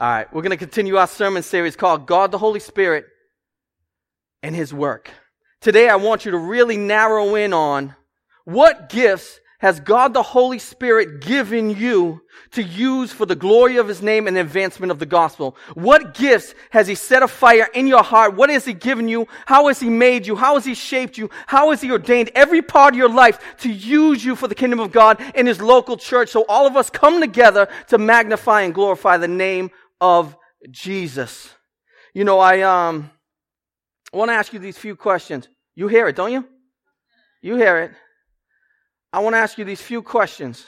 All right, we're going to continue our sermon series called God the Holy Spirit and His Work. Today, I want you to really narrow in on what gifts has God the Holy Spirit given you to use for the glory of His name and advancement of the gospel? What gifts has He set afire in your heart? What has He given you? How has He made you? How has He shaped you? How has He ordained every part of your life to use you for the kingdom of God in His local church so all of us come together to magnify and glorify the name of Jesus? You know, I, um, want to ask you these few questions. You hear it, don't you? You hear it. I want to ask you these few questions.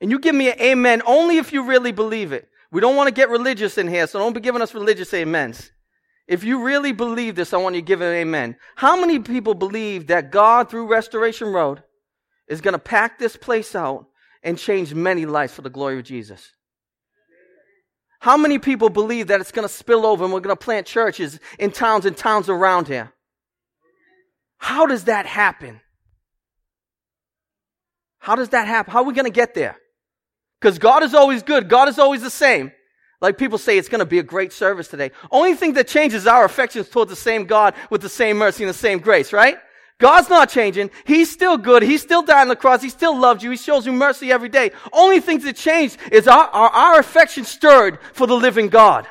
And you give me an amen only if you really believe it. We don't want to get religious in here, so don't be giving us religious amens. If you really believe this, I want you to give an amen. How many people believe that God, through Restoration Road, is going to pack this place out and change many lives for the glory of Jesus? How many people believe that it's going to spill over and we're going to plant churches in towns and towns around here? How does that happen? How does that happen? How are we going to get there? Because God is always good. God is always the same. Like people say, it's going to be a great service today. Only thing that changes our affections towards the same God with the same mercy and the same grace, right? God's not changing. He's still good. He still died on the cross. He still loves you. He shows you mercy every day. Only things that change is our, our, our affection stirred for the living God.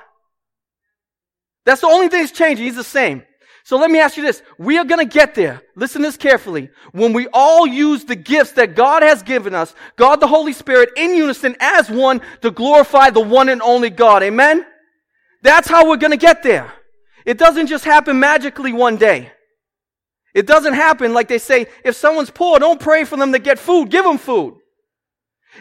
That's the only thing that's changing. He's the same. So let me ask you this. We are going to get there. Listen this carefully. When we all use the gifts that God has given us, God the Holy Spirit in unison as one to glorify the one and only God. Amen? That's how we're going to get there. It doesn't just happen magically one day. It doesn't happen like they say, if someone's poor, don't pray for them to get food. Give them food.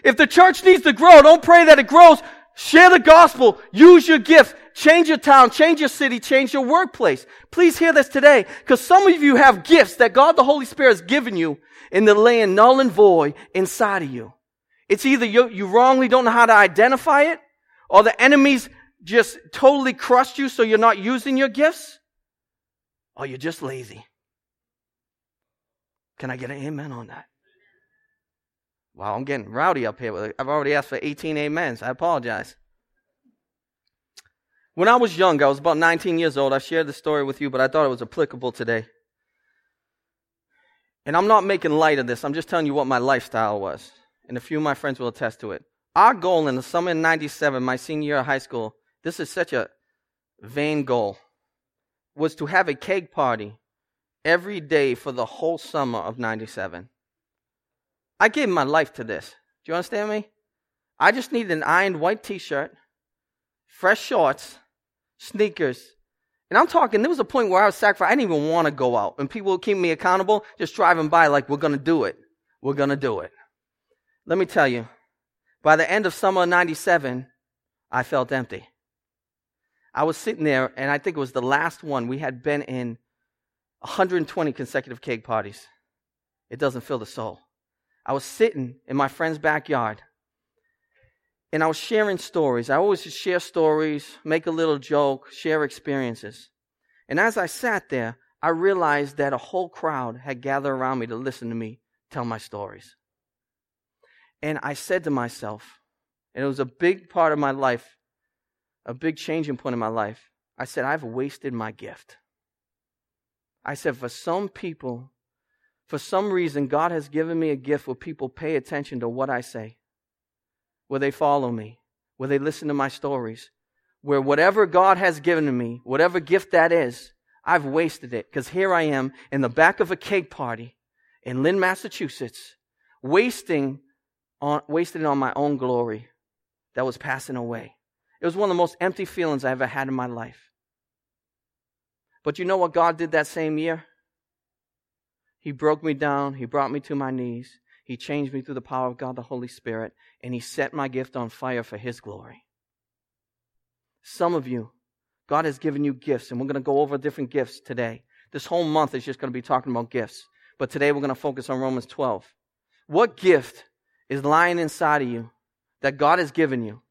If the church needs to grow, don't pray that it grows. Share the gospel. Use your gift. Change your town, change your city, change your workplace. Please hear this today, because some of you have gifts that God the Holy Spirit has given you in the land null and void inside of you. It's either you, you wrongly don't know how to identify it, or the enemies just totally crushed you so you're not using your gifts, or you're just lazy. Can I get an amen on that? Wow, I'm getting rowdy up here. I've already asked for 18 amens. I apologize. When I was young, I was about 19 years old. I shared the story with you, but I thought it was applicable today. And I'm not making light of this. I'm just telling you what my lifestyle was. And a few of my friends will attest to it. Our goal in the summer of 97, my senior year of high school, this is such a vain goal, was to have a cake party every day for the whole summer of 97. I gave my life to this. Do you understand me? I just needed an ironed white t shirt, fresh shorts, sneakers. And I'm talking, there was a point where I was sacrificed. I didn't even want to go out. And people would keep me accountable, just driving by like, we're going to do it. We're going to do it. Let me tell you, by the end of summer of 97, I felt empty. I was sitting there, and I think it was the last one. We had been in 120 consecutive cake parties. It doesn't fill the soul. I was sitting in my friend's backyard, and I was sharing stories. I always share stories, make a little joke, share experiences. And as I sat there, I realized that a whole crowd had gathered around me to listen to me tell my stories. And I said to myself, and it was a big part of my life, a big changing point in my life. I said, I've wasted my gift. I said, for some people, for some reason, God has given me a gift where people pay attention to what I say where they follow me, where they listen to my stories, where whatever God has given to me, whatever gift that is, I've wasted it. Because here I am in the back of a cake party in Lynn, Massachusetts, wasting on, on my own glory that was passing away. It was one of the most empty feelings I ever had in my life. But you know what God did that same year? He broke me down. He brought me to my knees. He changed me through the power of God, the Holy Spirit, and He set my gift on fire for His glory. Some of you, God has given you gifts, and we're going to go over different gifts today. This whole month is just going to be talking about gifts, but today we're going to focus on Romans 12. What gift is lying inside of you that God has given you?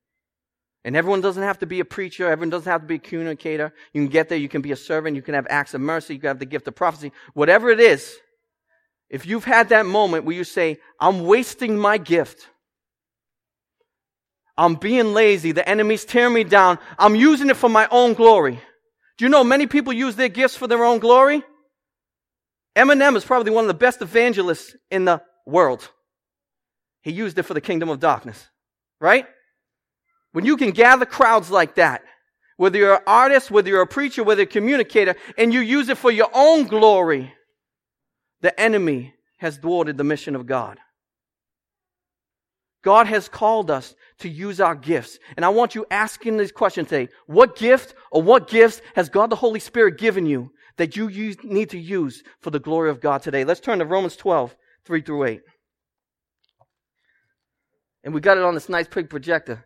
And everyone doesn't have to be a preacher. Everyone doesn't have to be a communicator. You can get there. You can be a servant. You can have acts of mercy. You can have the gift of prophecy. Whatever it is, if you've had that moment where you say, I'm wasting my gift, I'm being lazy. The enemy's tearing me down. I'm using it for my own glory. Do you know many people use their gifts for their own glory? Eminem is probably one of the best evangelists in the world. He used it for the kingdom of darkness, right? When you can gather crowds like that, whether you're an artist, whether you're a preacher, whether you're a communicator, and you use it for your own glory, the enemy has thwarted the mission of God. God has called us to use our gifts. And I want you asking this question today. What gift or what gifts has God the Holy Spirit given you that you use, need to use for the glory of God today? Let's turn to Romans 12, 3 through 8. And we got it on this nice big projector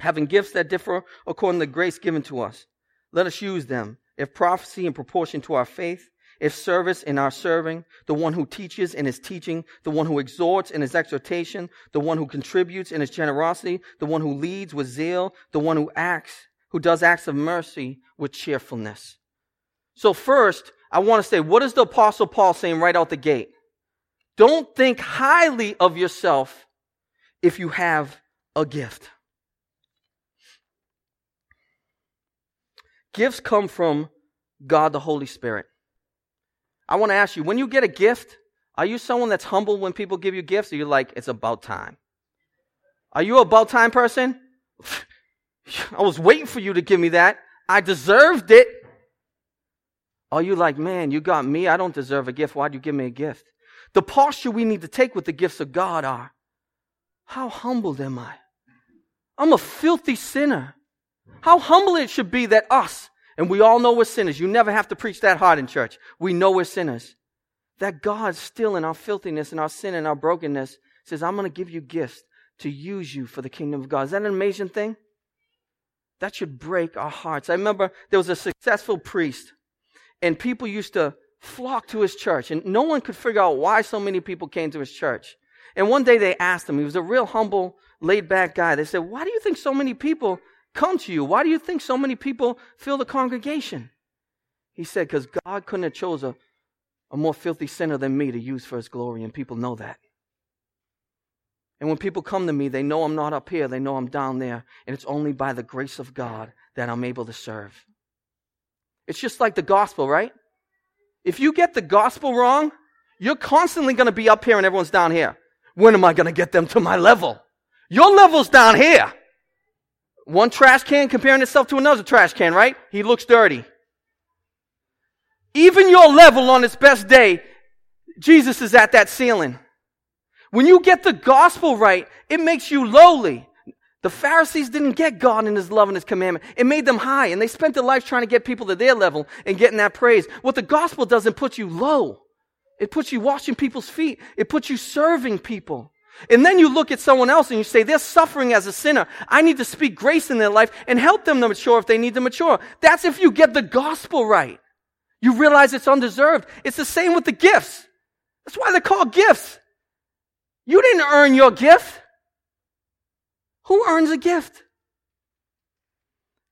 having gifts that differ according to the grace given to us. Let us use them. If prophecy in proportion to our faith, if service in our serving, the one who teaches in his teaching, the one who exhorts in his exhortation, the one who contributes in his generosity, the one who leads with zeal, the one who acts, who does acts of mercy with cheerfulness. So first, I want to say, what is the apostle Paul saying right out the gate? Don't think highly of yourself if you have a gift. Gifts come from God the Holy Spirit. I want to ask you, when you get a gift, are you someone that's humble when people give you gifts? Or you're like, it's about time? Are you a about time person? I was waiting for you to give me that. I deserved it. Are you like, man, you got me. I don't deserve a gift. Why'd you give me a gift? The posture we need to take with the gifts of God are, how humbled am I? I'm a filthy sinner. How humble it should be that us, and we all know we're sinners. You never have to preach that hard in church. We know we're sinners. That God still in our filthiness and our sin and our brokenness says, I'm going to give you gifts to use you for the kingdom of God. Is that an amazing thing? That should break our hearts. I remember there was a successful priest and people used to flock to his church and no one could figure out why so many people came to his church. And one day they asked him, he was a real humble, laid back guy. They said, why do you think so many people come to you? Why do you think so many people fill the congregation? He said, because God couldn't have chose a, a more filthy sinner than me to use for his glory, and people know that. And when people come to me, they know I'm not up here, they know I'm down there, and it's only by the grace of God that I'm able to serve. It's just like the gospel, right? If you get the gospel wrong, you're constantly going to be up here and everyone's down here. When am I going to get them to my level? Your level's down here. One trash can comparing itself to another trash can, right? He looks dirty. Even your level on its best day, Jesus is at that ceiling. When you get the gospel right, it makes you lowly. The Pharisees didn't get God and His love and His commandment. It made them high, and they spent their lives trying to get people to their level and getting that praise. What the gospel doesn't put you low. It puts you washing people's feet. It puts you serving people. And then you look at someone else and you say, they're suffering as a sinner. I need to speak grace in their life and help them to mature if they need to mature. That's if you get the gospel right. You realize it's undeserved. It's the same with the gifts. That's why they're called gifts. You didn't earn your gift. Who earns a gift?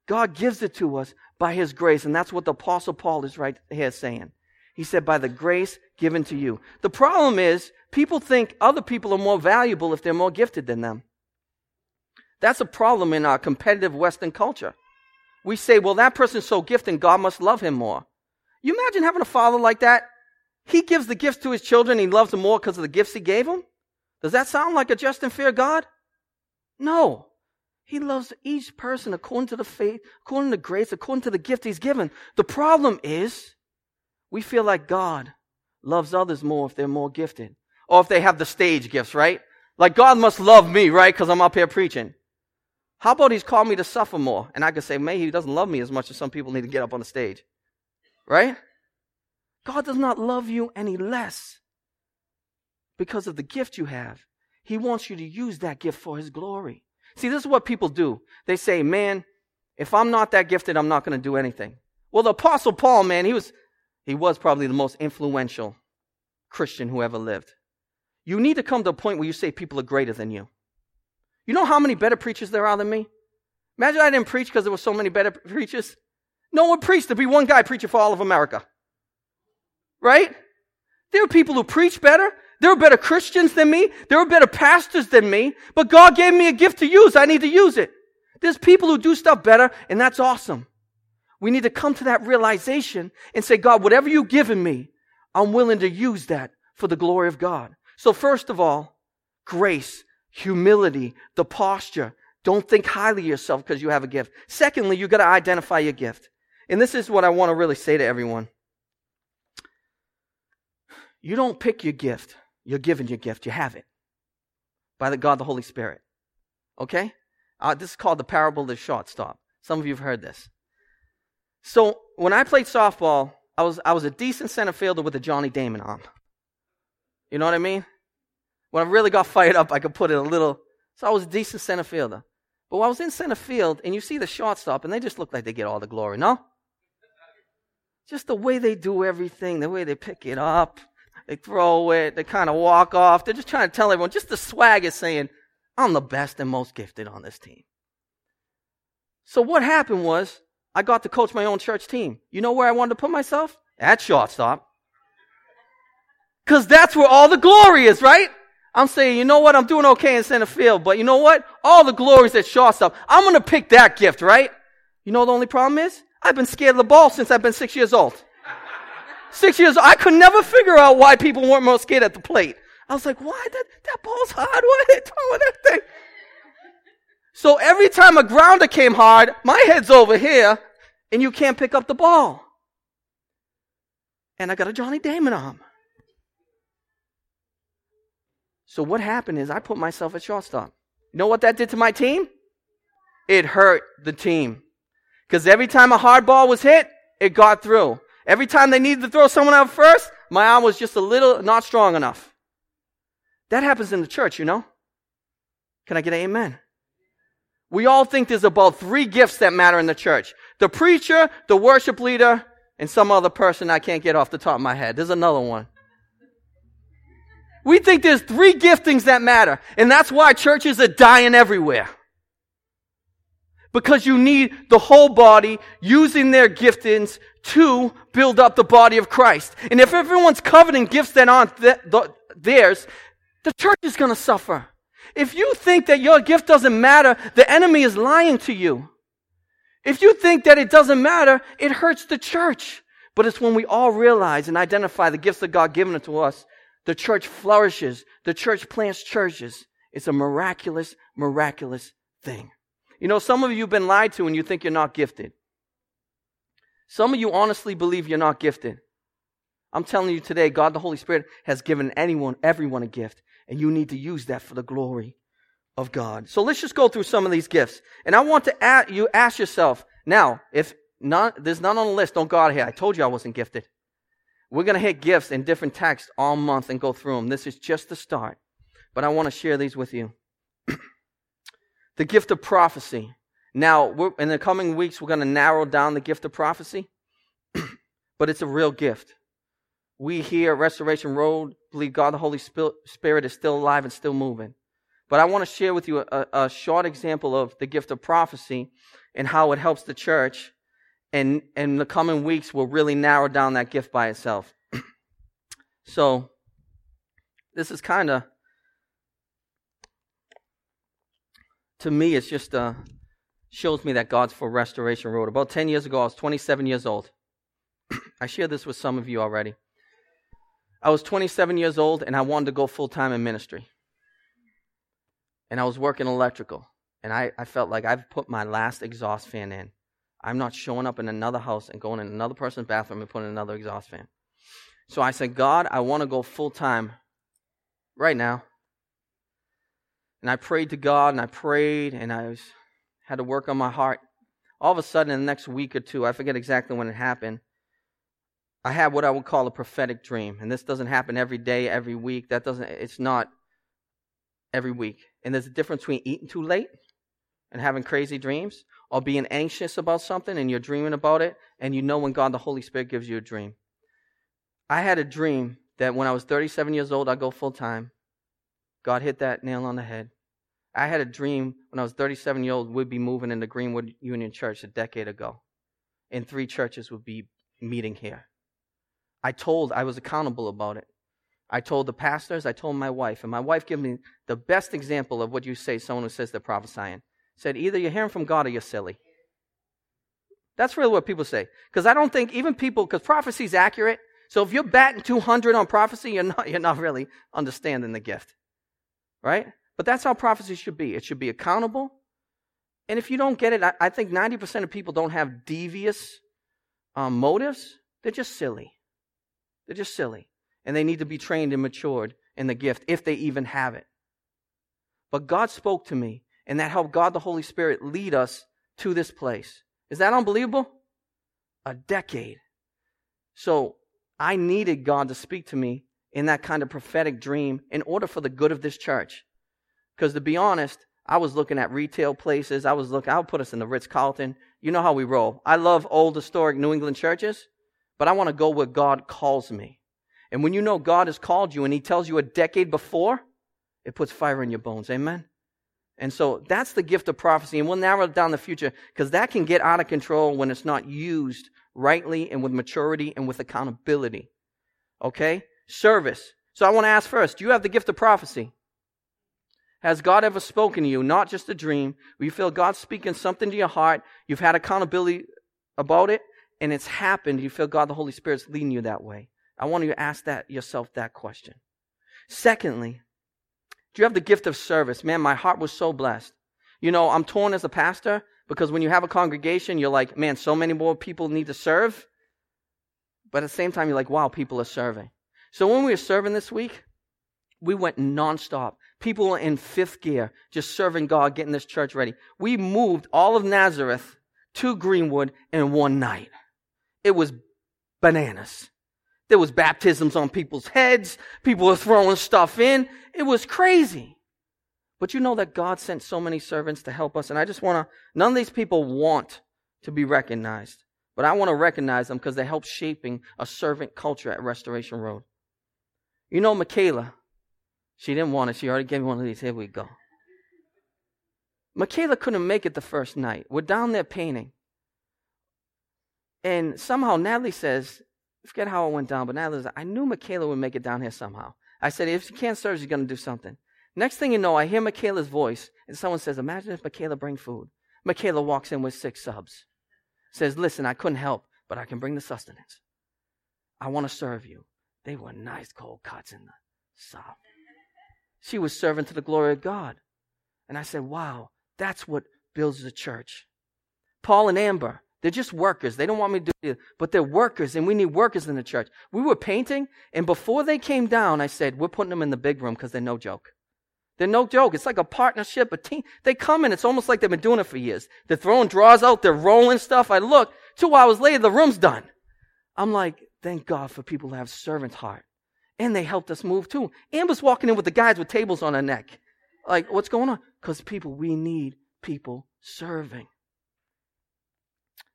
God gives it to us by His grace. And that's what the Apostle Paul is right here saying. He said, by the grace given to you. The problem is, people think other people are more valuable if they're more gifted than them. That's a problem in our competitive Western culture. We say, well, that person's so gifted, God must love him more. You imagine having a father like that? He gives the gifts to his children, he loves them more because of the gifts he gave them? Does that sound like a just and fair God? No. He loves each person according to the faith, according to grace, according to the gift he's given. The problem is, we feel like God loves others more if they're more gifted. Or if they have the stage gifts, right? Like God must love me, right? Because I'm up here preaching. How about he's called me to suffer more? And I could say, maybe he doesn't love me as much as some people need to get up on the stage. Right? God does not love you any less because of the gift you have. He wants you to use that gift for his glory. See, this is what people do. They say, man, if I'm not that gifted, I'm not going to do anything. Well, the apostle Paul, man, he was, he was probably the most influential Christian who ever lived. You need to come to a point where you say people are greater than you. You know how many better preachers there are than me? Imagine I didn't preach because there were so many better preachers. No one preached. There'd be one guy preaching for all of America. Right? There are people who preach better. There are better Christians than me. There are better pastors than me. But God gave me a gift to use. I need to use it. There's people who do stuff better, and that's awesome. We need to come to that realization and say, God, whatever you've given me, I'm willing to use that for the glory of God. So, first of all, grace, humility, the posture. Don't think highly of yourself because you have a gift. Secondly, you've got to identify your gift. And this is what I want to really say to everyone. You don't pick your gift. You're given your gift. You have it by the God, the Holy Spirit. Okay? Uh, this is called the parable of the shortstop. Some of you have heard this. So when I played softball, I was I was a decent center fielder with a Johnny Damon arm. You know what I mean? When I really got fired up, I could put it a little. So I was a decent center fielder. But when I was in center field, and you see the shortstop, and they just look like they get all the glory, no? Just the way they do everything, the way they pick it up, they throw it, they kind of walk off. They're just trying to tell everyone, just the swag is saying, I'm the best and most gifted on this team. So what happened was, I got to coach my own church team. You know where I wanted to put myself? At shortstop. Because that's where all the glory is, right? I'm saying, you know what? I'm doing okay in center field, but you know what? All the glory is at shortstop. I'm going to pick that gift, right? You know the only problem is? I've been scared of the ball since I've been six years old. Six years old. I could never figure out why people weren't more scared at the plate. I was like, why? That, that ball's hard. Why are they throwing that thing? So every time a grounder came hard, my head's over here, and you can't pick up the ball. And I got a Johnny Damon arm. So what happened is I put myself at shortstop. You know what that did to my team? It hurt the team. Because every time a hard ball was hit, it got through. Every time they needed to throw someone out first, my arm was just a little not strong enough. That happens in the church, you know? Can I get an amen? We all think there's about three gifts that matter in the church. The preacher, the worship leader, and some other person I can't get off the top of my head. There's another one. We think there's three giftings that matter. And that's why churches are dying everywhere. Because you need the whole body using their giftings to build up the body of Christ. And if everyone's coveting gifts that aren't th- th- theirs, the church is going to suffer. If you think that your gift doesn't matter, the enemy is lying to you. If you think that it doesn't matter, it hurts the church. But it's when we all realize and identify the gifts that God given to us, the church flourishes. The church plants churches. It's a miraculous, miraculous thing. You know, some of you have been lied to and you think you're not gifted. Some of you honestly believe you're not gifted. I'm telling you today, God the Holy Spirit has given anyone, everyone a gift. And you need to use that for the glory of God. So let's just go through some of these gifts. And I want to ask you ask yourself, now, if not, there's none on the list, don't go out here. I told you I wasn't gifted. We're going to hit gifts in different texts all month and go through them. This is just the start. But I want to share these with you. the gift of prophecy. Now, in the coming weeks, we're going to narrow down the gift of prophecy, but it's a real gift. We here at Restoration Road believe God the Holy Spirit is still alive and still moving. But I want to share with you a, a short example of the gift of prophecy and how it helps the church. And in the coming weeks, we'll really narrow down that gift by itself. so, this is kind of, to me, it's just uh, shows me that God's for Restoration Road. About 10 years ago, I was 27 years old. I shared this with some of you already. I was 27 years old and I wanted to go full time in ministry. And I was working electrical. And I, I felt like I've put my last exhaust fan in. I'm not showing up in another house and going in another person's bathroom and putting another exhaust fan. So I said, God, I want to go full time right now. And I prayed to God and I prayed and I was, had to work on my heart. All of a sudden, in the next week or two, I forget exactly when it happened, I had what I would call a prophetic dream. And this doesn't happen every day, every week. That doesn't, it's not every week. And there's a difference between eating too late and having crazy dreams, or being anxious about something and you're dreaming about it, and you know when God the Holy Spirit gives you a dream. I had a dream that when I was 37 years old, I'd go full time. God hit that nail on the head. I had a dream when I was 37 years old, we'd be moving into Greenwood Union Church a decade ago, and three churches would be meeting here. I told, I was accountable about it. I told the pastors, I told my wife, and my wife gave me the best example of what you say someone who says they're prophesying. Said, either you're hearing from God or you're silly. That's really what people say. Because I don't think even people, because prophecy is accurate. So if you're batting 200 on prophecy, you're not, you're not really understanding the gift. Right? But that's how prophecy should be. It should be accountable. And if you don't get it, I, I think 90% of people don't have devious um, motives. They're just silly. They're just silly. And they need to be trained and matured in the gift if they even have it. But God spoke to me, and that helped God the Holy Spirit lead us to this place. Is that unbelievable? A decade. So I needed God to speak to me in that kind of prophetic dream in order for the good of this church. Because to be honest, I was looking at retail places. I was looking, I'll put us in the Ritz Carlton. You know how we roll. I love old historic New England churches, but I want to go where God calls me. And when you know God has called you and He tells you a decade before, it puts fire in your bones. Amen? And so that's the gift of prophecy. And we'll narrow it down the future because that can get out of control when it's not used rightly and with maturity and with accountability. Okay? Service. So I want to ask first do you have the gift of prophecy? Has God ever spoken to you, not just a dream, where you feel God speaking something to your heart, you've had accountability about it, and it's happened, you feel God the Holy Spirit's leading you that way? I want you to ask that yourself that question. Secondly, do you have the gift of service? Man, my heart was so blessed. You know, I'm torn as a pastor because when you have a congregation, you're like, man, so many more people need to serve. But at the same time, you're like, wow, people are serving. So when we were serving this week, we went nonstop. People were in fifth gear, just serving God, getting this church ready. We moved all of Nazareth to Greenwood in one night. It was bananas. There was baptisms on people's heads. People were throwing stuff in. It was crazy. But you know that God sent so many servants to help us. And I just want to, none of these people want to be recognized. But I want to recognize them because they help shaping a servant culture at Restoration Road. You know, Michaela, she didn't want it. She already gave me one of these. Here we go. Michaela couldn't make it the first night. We're down there painting. And somehow Natalie says, forget how it went down, but Natalie says, I knew Michaela would make it down here somehow. I said, if she can't serve, she's going to do something. Next thing you know, I hear Michaela's voice, and someone says, Imagine if Michaela bring food. Michaela walks in with six subs. Says, Listen, I couldn't help, but I can bring the sustenance. I want to serve you. They were nice cold cuts in the sub. She was serving to the glory of God. And I said, wow, that's what builds the church. Paul and Amber, they're just workers. They don't want me to do it, but they're workers, and we need workers in the church. We were painting, and before they came down, I said, we're putting them in the big room because they're no joke. They're no joke. It's like a partnership, a team. They come in, it's almost like they've been doing it for years. They're throwing drawers out, they're rolling stuff. I look, two hours later, the room's done. I'm like, thank God for people who have servant heart. And they helped us move too. Amber's walking in with the guys with tables on her neck. Like, what's going on? Because people, we need people serving.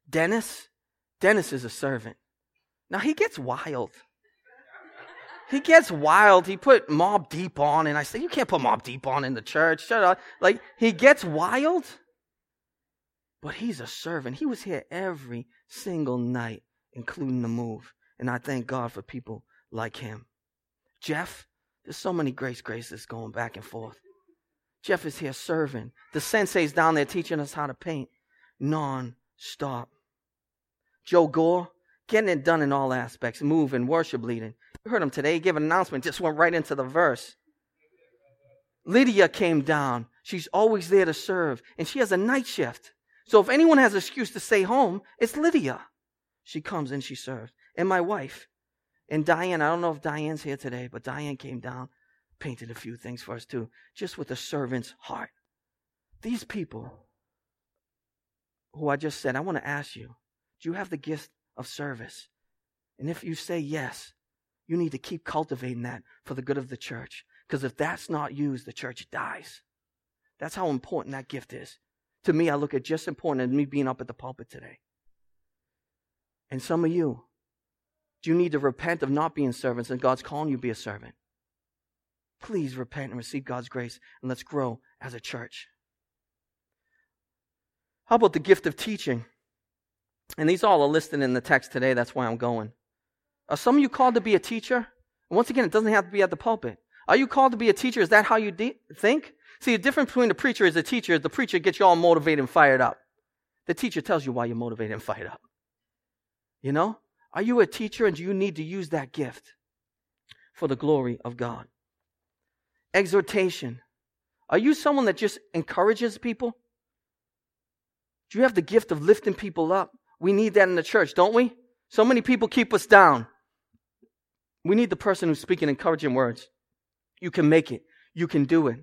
Dennis, Dennis is a servant. Now he gets wild. He gets wild. He put Mobb Deep on, and I say, You can't put Mobb Deep on in the church. Shut up. Like, he gets wild, but he's a servant. He was here every single night, including the move. And I thank God for people like him. Jeff, there's so many grace graces going back and forth. Jeff is here serving. The sensei's down there teaching us how to paint non stop. Joe Gore, getting it done in all aspects, moving, worship leading. You heard him today, he gave an announcement, just went right into the verse. Lydia came down. She's always there to serve, and she has a night shift. So if anyone has an excuse to stay home, it's Lydia. She comes and she serves. And my wife, and Diane, I don't know if Diane's here today, but Diane came down, painted a few things for us too, just with a servant's heart. These people who I just said, I want to ask you, do you have the gift of service? And if you say yes, you need to keep cultivating that for the good of the church. Because if that's not used, the church dies. That's how important that gift is. To me, I look at just as important as me being up at the pulpit today. And some of you, do you need to repent of not being servants and God's calling you to be a servant? Please repent and receive God's grace and let's grow as a church. How about the gift of teaching? And these all are listed in the text today. That's why I'm going. Are some of you called to be a teacher? once again, it doesn't have to be at the pulpit. Are you called to be a teacher? Is that how you de- think? See, the difference between the preacher is the teacher. is The preacher gets you all motivated and fired up. The teacher tells you why you're motivated and fired up. You know? Are you a teacher and do you need to use that gift for the glory of God? Exhortation. Are you someone that just encourages people? Do you have the gift of lifting people up? We need that in the church, don't we? So many people keep us down. We need the person who's speaking encouraging words. You can make it. You can do it.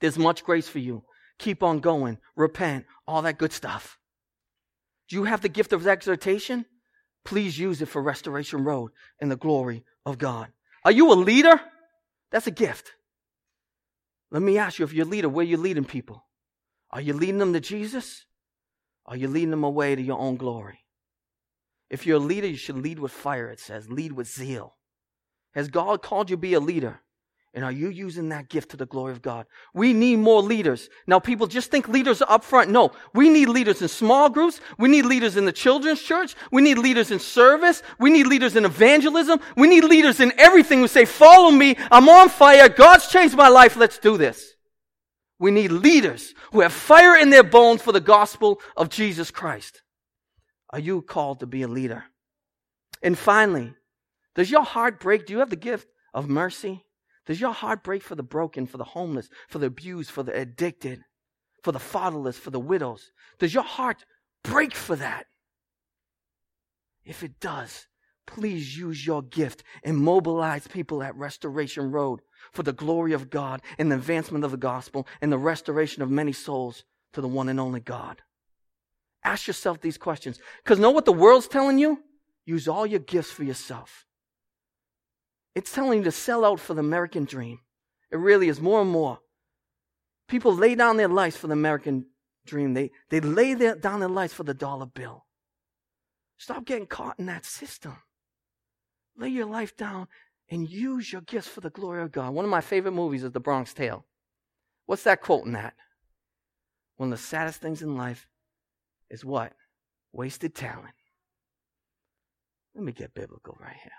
There's much grace for you. Keep on going. Repent. All that good stuff. Do you have the gift of exhortation? Please use it for Restoration Road and the glory of God. Are you a leader? That's a gift. Let me ask you if you're a leader, where are you leading people? Are you leading them to Jesus? Are you leading them away to your own glory? If you're a leader, you should lead with fire, it says. Lead with zeal. Has God called you to be a leader? And are you using that gift to the glory of God? We need more leaders. Now people just think leaders are up front. No, we need leaders in small groups. We need leaders in the children's church. We need leaders in service. We need leaders in evangelism. We need leaders in everything who say, follow me. I'm on fire. God's changed my life. Let's do this. We need leaders who have fire in their bones for the gospel of Jesus Christ. Are you called to be a leader? And finally, does your heart break? Do you have the gift of mercy? Does your heart break for the broken, for the homeless, for the abused, for the addicted, for the fatherless, for the widows? Does your heart break for that? If it does, please use your gift and mobilize people at Restoration Road for the glory of God and the advancement of the gospel and the restoration of many souls to the one and only God. Ask yourself these questions. Because know what the world's telling you? Use all your gifts for yourself. It's telling you to sell out for the American dream. It really is more and more. People lay down their lives for the American dream. They, they lay their, down their lives for the dollar bill. Stop getting caught in that system. Lay your life down and use your gifts for the glory of God. One of my favorite movies is The Bronx Tale. What's that quote in that? One of the saddest things in life is what? Wasted talent. Let me get biblical right here.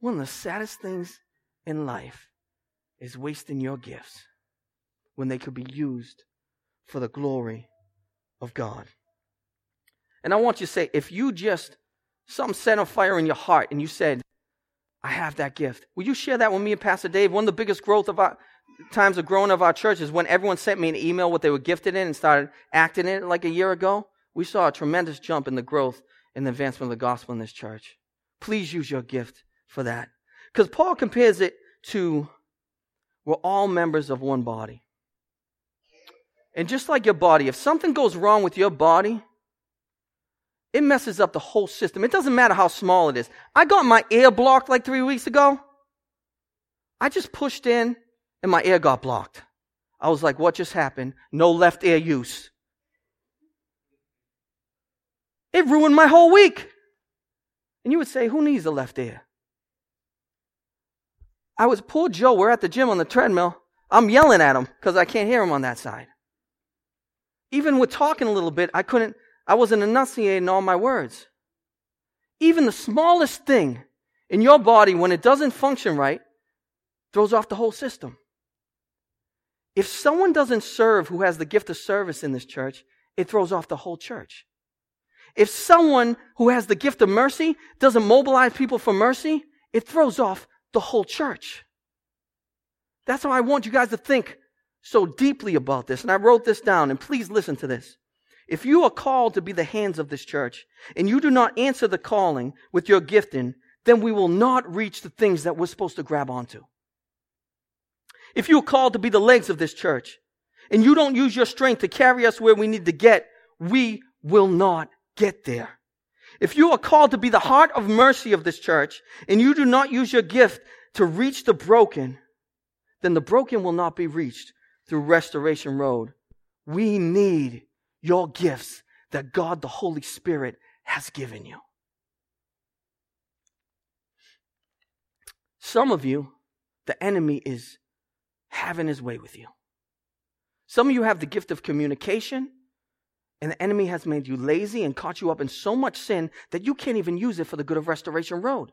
One of the saddest things in life is wasting your gifts when they could be used for the glory of God. And I want you to say, if you just, some set on fire in your heart and you said, I have that gift. Will you share that with me and Pastor Dave? One of the biggest growth of our times of growing of our church is when everyone sent me an email what they were gifted in and started acting in it like a year ago. We saw a tremendous jump in the growth and the advancement of the gospel in this church. Please use your gift for that. Because Paul compares it to we're all members of one body. And just like your body, if something goes wrong with your body, it messes up the whole system. It doesn't matter how small it is. I got my ear blocked like three weeks ago. I just pushed in and my ear got blocked. I was like, what just happened? No left ear use. It ruined my whole week. And you would say, who needs a left ear? I was, poor Joe, we're at the gym on the treadmill. I'm yelling at him because I can't hear him on that side. Even with talking a little bit, I couldn't, I wasn't enunciating all my words. Even the smallest thing in your body, when it doesn't function right, throws off the whole system. If someone doesn't serve who has the gift of service in this church, it throws off the whole church. If someone who has the gift of mercy doesn't mobilize people for mercy, it throws off the whole church. That's how I want you guys to think so deeply about this. And I wrote this down, and please listen to this. If you are called to be the hands of this church, and you do not answer the calling with your gifting, then we will not reach the things that we're supposed to grab onto. If you are called to be the legs of this church, and you don't use your strength to carry us where we need to get, we will not get there. If you are called to be the heart of mercy of this church and you do not use your gift to reach the broken, then the broken will not be reached through Restoration Road We need your gifts that God the Holy Spirit has given you. Some of you, the enemy is having his way with you. Some of you have the gift of communication, and the enemy has made you lazy and caught you up in so much sin that you can't even use it for the good of Restoration Road.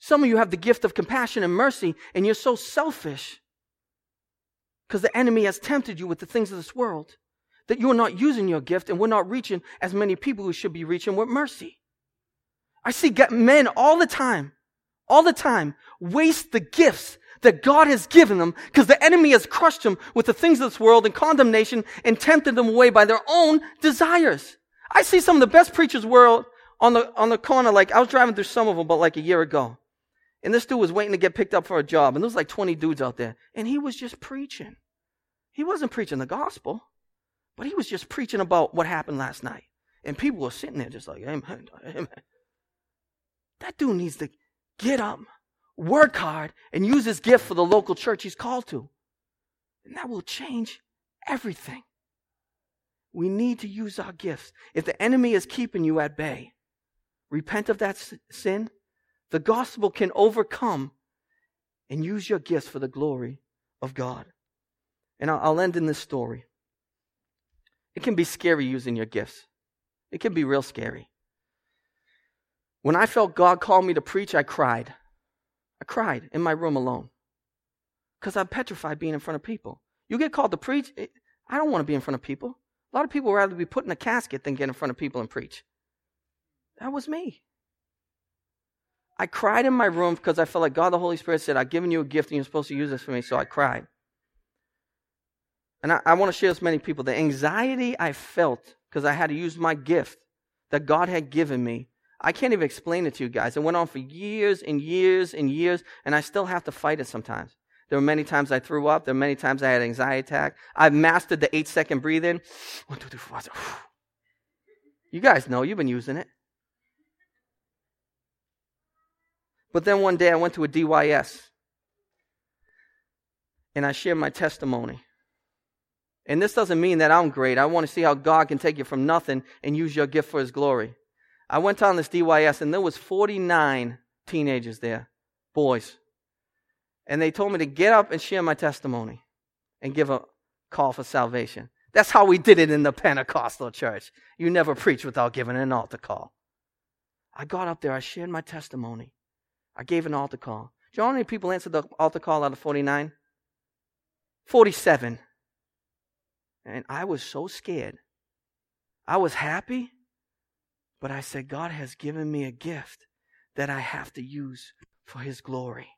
Some of you have the gift of compassion and mercy, and you're so selfish because the enemy has tempted you with the things of this world that you're not using your gift and we're not reaching as many people who should be reaching with mercy. I see men all the time, all the time, waste the gifts that God has given them because the enemy has crushed them with the things of this world and condemnation and tempted them away by their own desires. I see some of the best preachers world on the, on the corner, like I was driving through some of them, but like a year ago. And this dude was waiting to get picked up for a job. And there was like 20 dudes out there. And he was just preaching. He wasn't preaching the gospel, but he was just preaching about what happened last night. And people were sitting there just like, amen, amen. That dude needs to get up, work hard, and use his gift for the local church he's called to. And that will change everything. We need to use our gifts. If the enemy is keeping you at bay, repent of that sin the gospel can overcome and use your gifts for the glory of God. And I'll end in this story. It can be scary using your gifts. It can be real scary. When I felt God called me to preach, I cried. I cried in my room alone because I'm petrified being in front of people. You get called to preach, I don't want to be in front of people. A lot of people would rather be put in a casket than get in front of people and preach. That was me. I cried in my room because I felt like God the Holy Spirit said, I've given you a gift and you're supposed to use this for me, so I cried. And I, I want to share this with many people. The anxiety I felt because I had to use my gift that God had given me, I can't even explain it to you guys. It went on for years and years and years, and I still have to fight it sometimes. There were many times I threw up. There were many times I had anxiety attack. I've mastered the eight second breathe in. One, two, three, four, five. You guys know, you've been using it. But then one day I went to a DYS and I shared my testimony. And this doesn't mean that I'm great. I want to see how God can take you from nothing and use your gift for his glory. I went on this DYS and there was 49 teenagers there, boys. And they told me to get up and share my testimony and give a call for salvation. That's how we did it in the Pentecostal church. You never preach without giving an altar call. I got up there, I shared my testimony. I gave an altar call. Do you know how many people answered the altar call out of 49? 47. And I was so scared. I was happy, but I said, God has given me a gift that I have to use for His glory.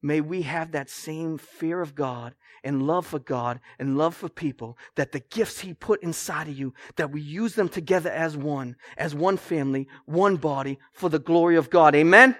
May we have that same fear of God and love for God and love for people that the gifts He put inside of you, that we use them together as one, as one family, one body for the glory of God. Amen.